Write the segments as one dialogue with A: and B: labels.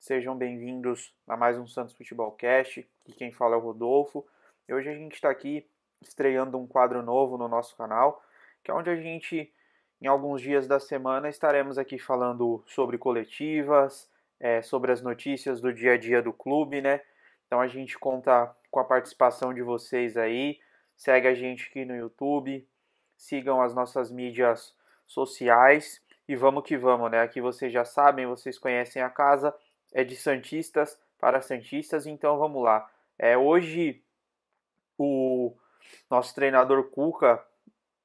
A: Sejam bem-vindos a mais um Santos Futebol Cast. Quem fala é o Rodolfo. E hoje a gente está aqui estreando um quadro novo no nosso canal, que é onde a gente, em alguns dias da semana, estaremos aqui falando sobre coletivas, é, sobre as notícias do dia a dia do clube, né? Então a gente conta com a participação de vocês aí. Segue a gente aqui no YouTube, sigam as nossas mídias sociais e vamos que vamos, né? Aqui vocês já sabem, vocês conhecem a casa, é de Santistas para Santistas, então vamos lá. É, hoje o nosso treinador Cuca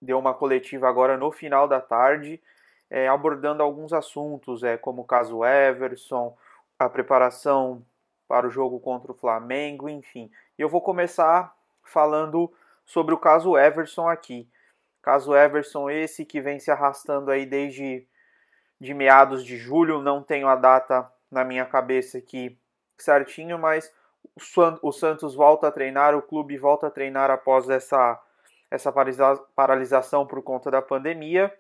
A: deu uma coletiva agora no final da tarde, é, abordando alguns assuntos, é, como o caso Everson, a preparação para o jogo contra o Flamengo, enfim. Eu vou começar falando sobre o caso Everson aqui. Caso Everson esse que vem se arrastando aí desde de meados de julho, não tenho a data na minha cabeça aqui certinho, mas o Santos volta a treinar, o clube volta a treinar após essa, essa paralisação por conta da pandemia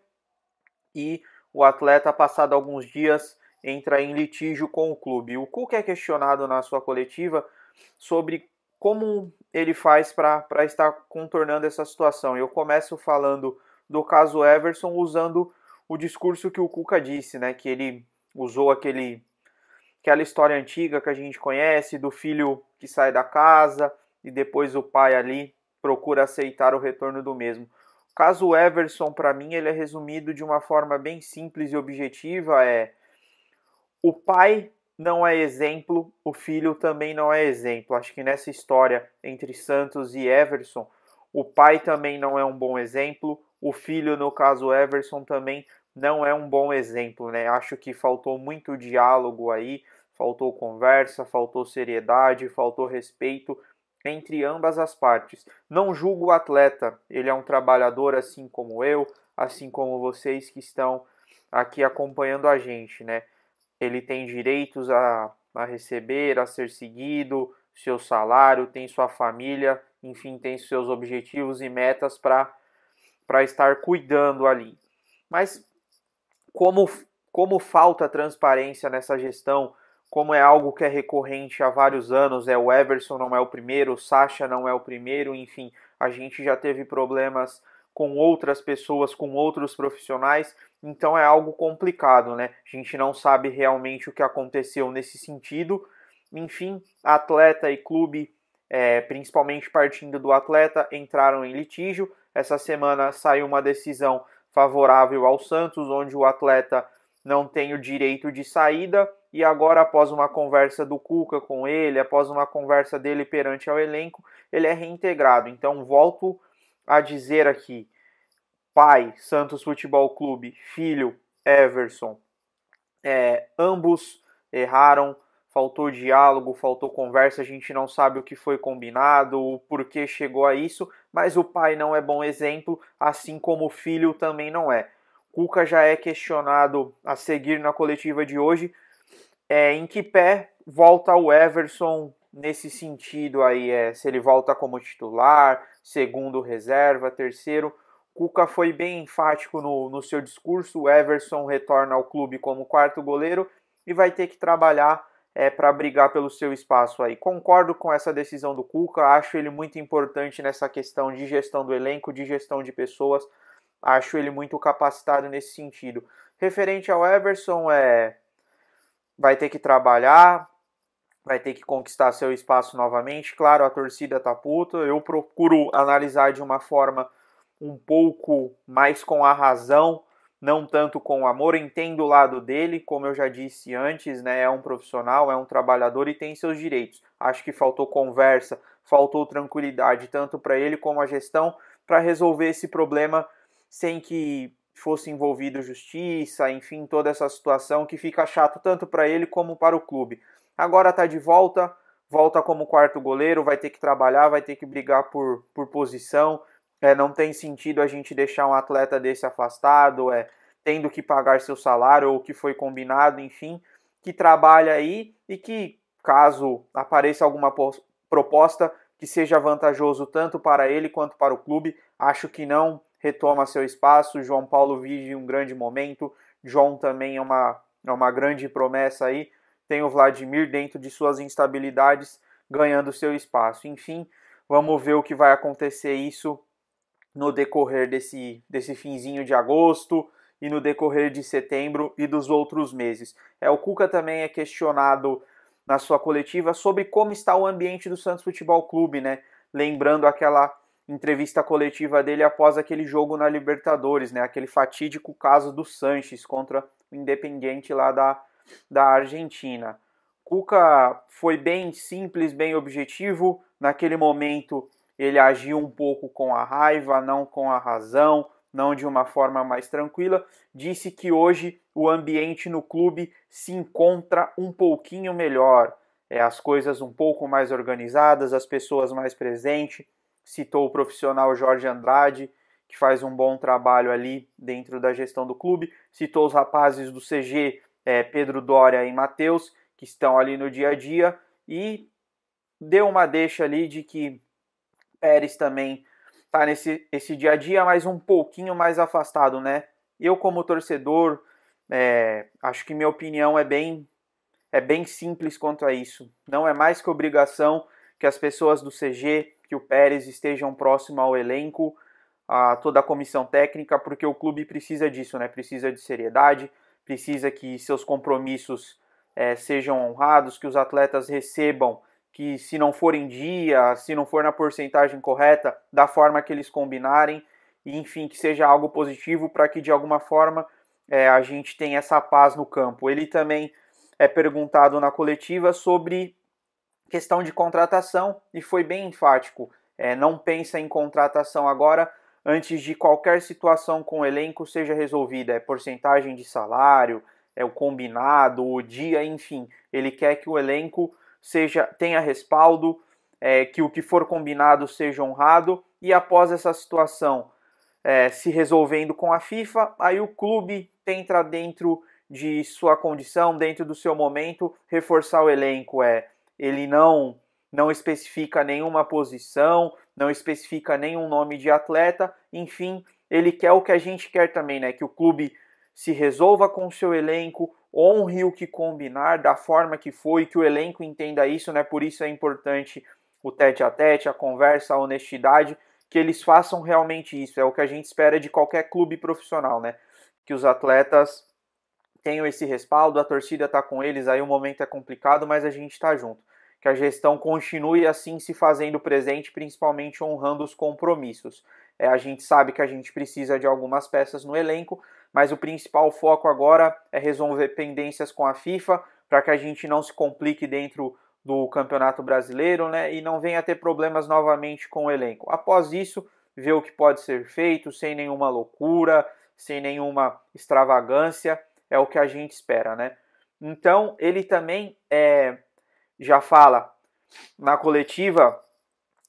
A: e o atleta, passado alguns dias, entra em litígio com o clube. O Cuca é questionado na sua coletiva sobre como ele faz para estar contornando essa situação. Eu começo falando do caso Everson usando o discurso que o Cuca disse, né, que ele usou aquele aquela história antiga que a gente conhece do filho que sai da casa e depois o pai ali procura aceitar o retorno do mesmo. O caso Everson, para mim, ele é resumido de uma forma bem simples e objetiva, é o pai não é exemplo, o filho também não é exemplo. Acho que nessa história entre Santos e Everson, o pai também não é um bom exemplo, o filho, no caso Everson, também não é um bom exemplo, né? Acho que faltou muito diálogo aí, faltou conversa, faltou seriedade, faltou respeito entre ambas as partes. Não julgo o atleta, ele é um trabalhador assim como eu, assim como vocês que estão aqui acompanhando a gente, né? Ele tem direitos a, a receber, a ser seguido, seu salário, tem sua família, enfim, tem seus objetivos e metas para estar cuidando ali. Mas como, como falta transparência nessa gestão, como é algo que é recorrente há vários anos, é o Everson não é o primeiro, o Sacha não é o primeiro, enfim, a gente já teve problemas com outras pessoas, com outros profissionais, então é algo complicado, né? A gente não sabe realmente o que aconteceu nesse sentido. Enfim, atleta e clube, é, principalmente partindo do atleta, entraram em litígio. Essa semana saiu uma decisão favorável ao Santos, onde o atleta não tem o direito de saída e agora após uma conversa do Cuca com ele, após uma conversa dele perante ao elenco, ele é reintegrado. Então volto a dizer aqui, pai Santos Futebol Clube, filho Everson, é, ambos erraram, faltou diálogo, faltou conversa, a gente não sabe o que foi combinado, o porquê chegou a isso, mas o pai não é bom exemplo, assim como o filho também não é. Cuca já é questionado a seguir na coletiva de hoje. É, em que pé volta o Everson nesse sentido aí? É, se ele volta como titular, segundo reserva, terceiro. Cuca foi bem enfático no, no seu discurso. O Everson retorna ao clube como quarto goleiro e vai ter que trabalhar é, para brigar pelo seu espaço aí. Concordo com essa decisão do Cuca, acho ele muito importante nessa questão de gestão do elenco, de gestão de pessoas. Acho ele muito capacitado nesse sentido. Referente ao Everson, é vai ter que trabalhar, vai ter que conquistar seu espaço novamente. Claro, a torcida tá puta. Eu procuro analisar de uma forma um pouco mais com a razão, não tanto com o amor. Entendo o lado dele, como eu já disse antes, né? É um profissional, é um trabalhador e tem seus direitos. Acho que faltou conversa, faltou tranquilidade, tanto para ele como a gestão, para resolver esse problema sem que fosse envolvido justiça, enfim, toda essa situação que fica chato tanto para ele como para o clube. Agora está de volta, volta como quarto goleiro, vai ter que trabalhar, vai ter que brigar por, por posição, é, não tem sentido a gente deixar um atleta desse afastado, é, tendo que pagar seu salário ou o que foi combinado, enfim, que trabalha aí e que, caso apareça alguma proposta que seja vantajoso tanto para ele quanto para o clube, acho que não retoma seu espaço. João Paulo vive um grande momento. João também é uma, é uma grande promessa aí. Tem o Vladimir dentro de suas instabilidades ganhando seu espaço. Enfim, vamos ver o que vai acontecer isso no decorrer desse, desse finzinho de agosto e no decorrer de setembro e dos outros meses. É, o Cuca também é questionado na sua coletiva sobre como está o ambiente do Santos Futebol Clube, né? Lembrando aquela entrevista coletiva dele após aquele jogo na Libertadores, né? Aquele fatídico caso do Sanches contra o Independiente lá da, da Argentina. Cuca foi bem simples, bem objetivo. Naquele momento ele agiu um pouco com a raiva, não com a razão, não de uma forma mais tranquila. Disse que hoje o ambiente no clube se encontra um pouquinho melhor, é, as coisas um pouco mais organizadas, as pessoas mais presentes. Citou o profissional Jorge Andrade, que faz um bom trabalho ali dentro da gestão do clube. Citou os rapazes do CG, é, Pedro Dória e Matheus, que estão ali no dia a dia e deu uma deixa ali de que Pérez também está nesse esse dia a dia, mas um pouquinho mais afastado, né? Eu como torcedor, é, acho que minha opinião é bem é bem simples quanto a isso. Não é mais que obrigação que as pessoas do CG, que o Pérez estejam próximo ao elenco, a toda a comissão técnica, porque o clube precisa disso, né? Precisa de seriedade, precisa que seus compromissos é, sejam honrados, que os atletas recebam, que se não for em dia, se não for na porcentagem correta, da forma que eles combinarem, e enfim, que seja algo positivo para que de alguma forma é, a gente tenha essa paz no campo. Ele também é perguntado na coletiva sobre questão de contratação e foi bem enfático. É, não pensa em contratação agora antes de qualquer situação com o elenco seja resolvida. É porcentagem de salário, é o combinado, o dia, enfim. Ele quer que o elenco seja tenha respaldo, é, que o que for combinado seja honrado e após essa situação é, se resolvendo com a FIFA, aí o clube tenta dentro de sua condição, dentro do seu momento, reforçar o elenco. É, ele não não especifica nenhuma posição, não especifica nenhum nome de atleta, enfim, ele quer o que a gente quer também, né? Que o clube se resolva com o seu elenco, honre o que combinar da forma que foi, que o elenco entenda isso, né? Por isso é importante o tete a tete, a conversa, a honestidade, que eles façam realmente isso. É o que a gente espera de qualquer clube profissional, né? Que os atletas tenham esse respaldo, a torcida está com eles, aí o momento é complicado, mas a gente está junto. Que a gestão continue assim se fazendo presente, principalmente honrando os compromissos. É, a gente sabe que a gente precisa de algumas peças no elenco, mas o principal foco agora é resolver pendências com a FIFA para que a gente não se complique dentro do Campeonato Brasileiro né, e não venha ter problemas novamente com o elenco. Após isso, ver o que pode ser feito sem nenhuma loucura, sem nenhuma extravagância, é o que a gente espera. Né? Então, ele também é, já fala na coletiva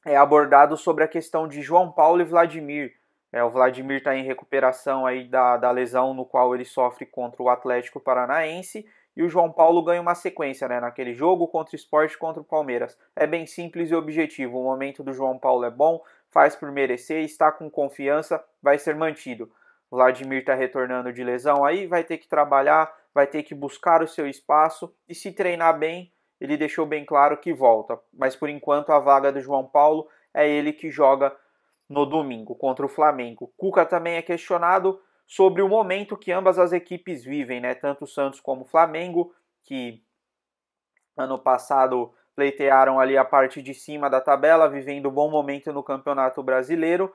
A: é abordado sobre a questão de João Paulo e Vladimir. É, o Vladimir está em recuperação aí da, da lesão no qual ele sofre contra o Atlético Paranaense e o João Paulo ganha uma sequência né, naquele jogo contra o Sport contra o Palmeiras. É bem simples e objetivo. O momento do João Paulo é bom, faz por merecer, está com confiança, vai ser mantido. O Vladimir está retornando de lesão aí, vai ter que trabalhar, vai ter que buscar o seu espaço e se treinar bem, ele deixou bem claro que volta. Mas por enquanto a vaga do João Paulo é ele que joga no domingo contra o Flamengo. Cuca também é questionado sobre o momento que ambas as equipes vivem, né? Tanto o Santos como o Flamengo, que ano passado pleitearam ali a parte de cima da tabela, vivendo um bom momento no Campeonato Brasileiro.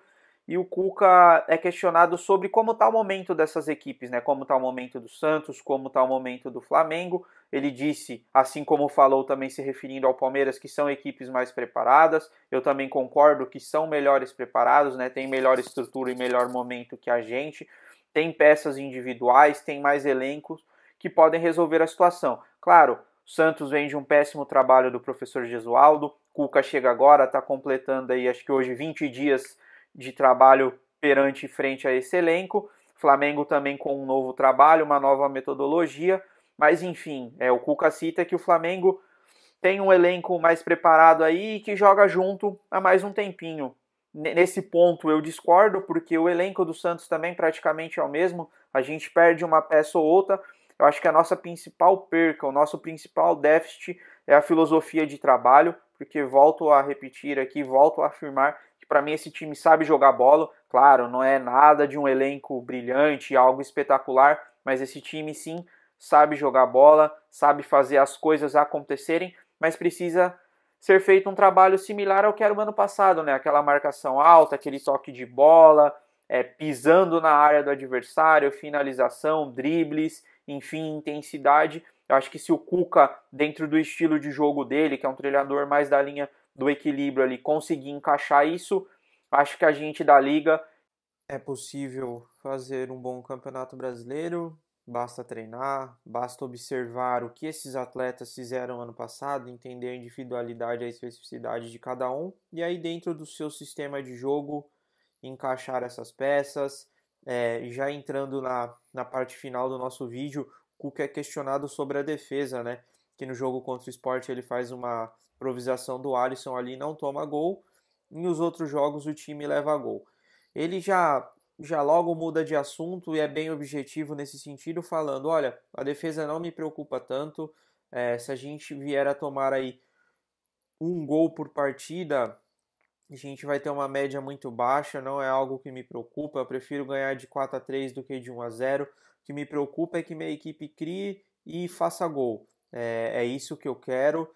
A: E o Cuca é questionado sobre como está o momento dessas equipes, né? Como está o momento do Santos, como está o momento do Flamengo. Ele disse, assim como falou também se referindo ao Palmeiras, que são equipes mais preparadas. Eu também concordo que são melhores preparados, né? Tem melhor estrutura e melhor momento que a gente. Tem peças individuais, tem mais elencos que podem resolver a situação. Claro, o Santos vem de um péssimo trabalho do professor Gesualdo. Cuca chega agora, está completando aí, acho que hoje 20 dias de trabalho perante frente a esse elenco. Flamengo também com um novo trabalho, uma nova metodologia. Mas enfim, é, o Cuca cita que o Flamengo tem um elenco mais preparado aí e que joga junto há mais um tempinho. nesse ponto eu discordo, porque o elenco do Santos também praticamente é o mesmo. A gente perde uma peça ou outra. Eu acho que a nossa principal perca, o nosso principal déficit é a filosofia de trabalho, porque volto a repetir aqui, volto a afirmar que para mim esse time sabe jogar bola. Claro, não é nada de um elenco brilhante, algo espetacular, mas esse time sim sabe jogar bola, sabe fazer as coisas acontecerem, mas precisa ser feito um trabalho similar ao que era o ano passado, né? Aquela marcação alta, aquele toque de bola, é, pisando na área do adversário, finalização, dribles, enfim, intensidade. Eu acho que se o Cuca, dentro do estilo de jogo dele, que é um treinador mais da linha do equilíbrio ali, conseguir encaixar isso, acho que a gente da liga é possível fazer um bom campeonato brasileiro. Basta treinar, basta observar o que esses atletas fizeram ano passado, entender a individualidade e a especificidade de cada um, e aí, dentro do seu sistema de jogo, encaixar essas peças. É, já entrando na, na parte final do nosso vídeo, Cuca é questionado sobre a defesa, né? Que no jogo contra o Sport ele faz uma improvisação do Alisson ali não toma gol. Nos outros jogos o time leva gol. Ele já já logo muda de assunto e é bem objetivo nesse sentido, falando: olha, a defesa não me preocupa tanto. É, se a gente vier a tomar aí um gol por partida, a gente vai ter uma média muito baixa, não é algo que me preocupa. Eu prefiro ganhar de 4 a 3 do que de 1 a 0. O que me preocupa é que minha equipe crie e faça gol. É, é isso que eu quero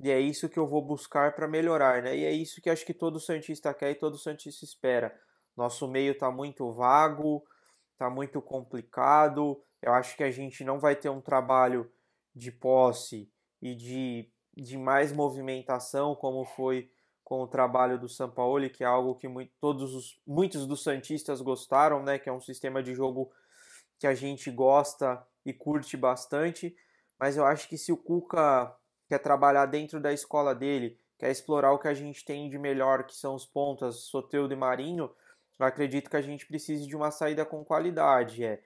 A: e é isso que eu vou buscar para melhorar, né? E é isso que acho que todo Santista quer e todo Santista espera. Nosso meio está muito vago, está muito complicado. Eu acho que a gente não vai ter um trabalho de posse e de, de mais movimentação como foi com o trabalho do Sampaoli, que é algo que muito, todos os, muitos dos Santistas gostaram, né? Que é um sistema de jogo que a gente gosta e curte bastante. Mas eu acho que se o Cuca quer trabalhar dentro da escola dele, quer explorar o que a gente tem de melhor, que são os pontas, Soteudo e Marinho, eu acredito que a gente precise de uma saída com qualidade. É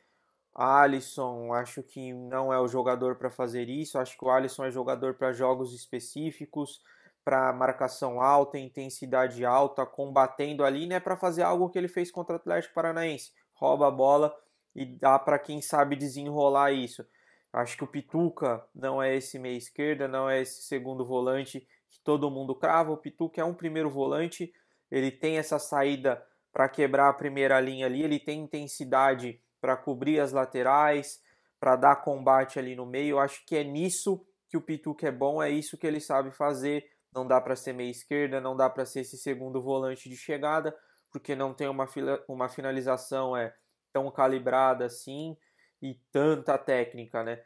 A: Alisson, acho que não é o jogador para fazer isso. Acho que o Alisson é jogador para jogos específicos para marcação alta, intensidade alta, combatendo ali, né, para fazer algo que ele fez contra o Atlético Paranaense, rouba a bola e dá para quem sabe desenrolar isso. Acho que o Pituca não é esse meia esquerda, não é esse segundo volante que todo mundo crava. O Pituca é um primeiro volante, ele tem essa saída para quebrar a primeira linha ali, ele tem intensidade para cobrir as laterais, para dar combate ali no meio. Acho que é nisso que o Pituca é bom, é isso que ele sabe fazer não dá para ser meia esquerda, não dá para ser esse segundo volante de chegada, porque não tem uma, uma finalização é tão calibrada assim e tanta técnica, né?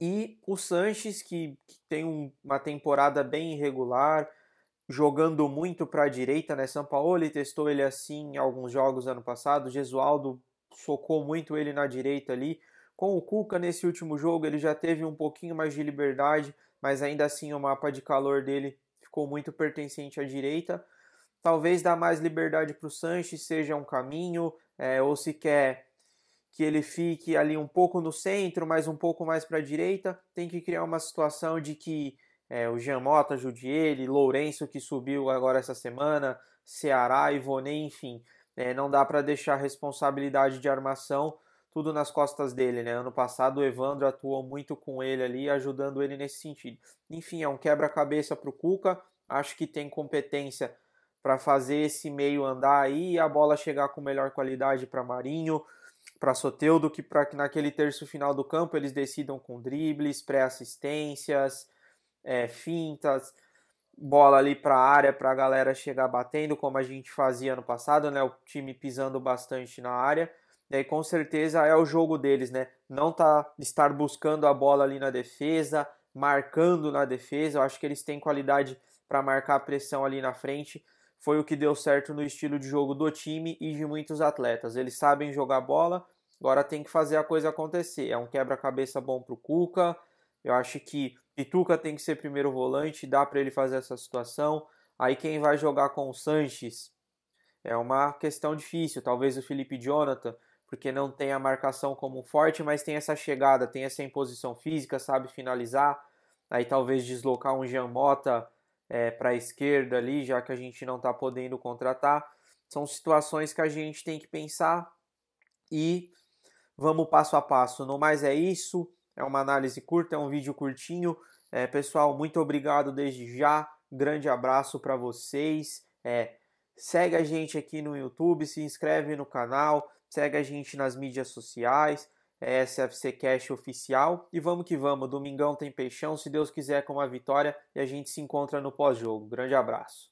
A: E o Sanches, que, que tem um, uma temporada bem irregular, jogando muito para a direita, né? São Paulo testou ele assim em alguns jogos ano passado. Gesualdo socou muito ele na direita ali. Com o Cuca nesse último jogo, ele já teve um pouquinho mais de liberdade mas ainda assim o mapa de calor dele ficou muito pertencente à direita. Talvez dar mais liberdade para o Sanches seja um caminho, é, ou se quer que ele fique ali um pouco no centro, mas um pouco mais para a direita, tem que criar uma situação de que é, o Jean Mota ajude ele, Lourenço que subiu agora essa semana, Ceará, Ivonei, enfim, é, não dá para deixar a responsabilidade de armação tudo nas costas dele, né? Ano passado o Evandro atuou muito com ele ali, ajudando ele nesse sentido. Enfim, é um quebra-cabeça para o Cuca. Acho que tem competência para fazer esse meio andar aí a bola chegar com melhor qualidade para Marinho, para Soteudo, que para que naquele terço final do campo eles decidam com dribles, pré-assistências, é, fintas, bola ali para a área para a galera chegar batendo, como a gente fazia ano passado, né? O time pisando bastante na área e com certeza é o jogo deles, né? Não tá estar buscando a bola ali na defesa, marcando na defesa. Eu acho que eles têm qualidade para marcar a pressão ali na frente. Foi o que deu certo no estilo de jogo do time e de muitos atletas. Eles sabem jogar bola, agora tem que fazer a coisa acontecer. É um quebra-cabeça bom para o Cuca. Eu acho que Pituca tem que ser primeiro volante, dá para ele fazer essa situação. Aí quem vai jogar com o Sanches é uma questão difícil. Talvez o Felipe Jonathan porque não tem a marcação como forte, mas tem essa chegada, tem essa imposição física, sabe finalizar. Aí talvez deslocar um Jean Mota é, para a esquerda ali, já que a gente não está podendo contratar. São situações que a gente tem que pensar e vamos passo a passo. No mais é isso. É uma análise curta, é um vídeo curtinho. É, pessoal, muito obrigado desde já. Grande abraço para vocês. É, segue a gente aqui no YouTube, se inscreve no canal, segue a gente nas mídias sociais. É SFC Cash oficial e vamos que vamos. Domingão tem peixão, se Deus quiser, com uma vitória e a gente se encontra no pós-jogo. Grande abraço.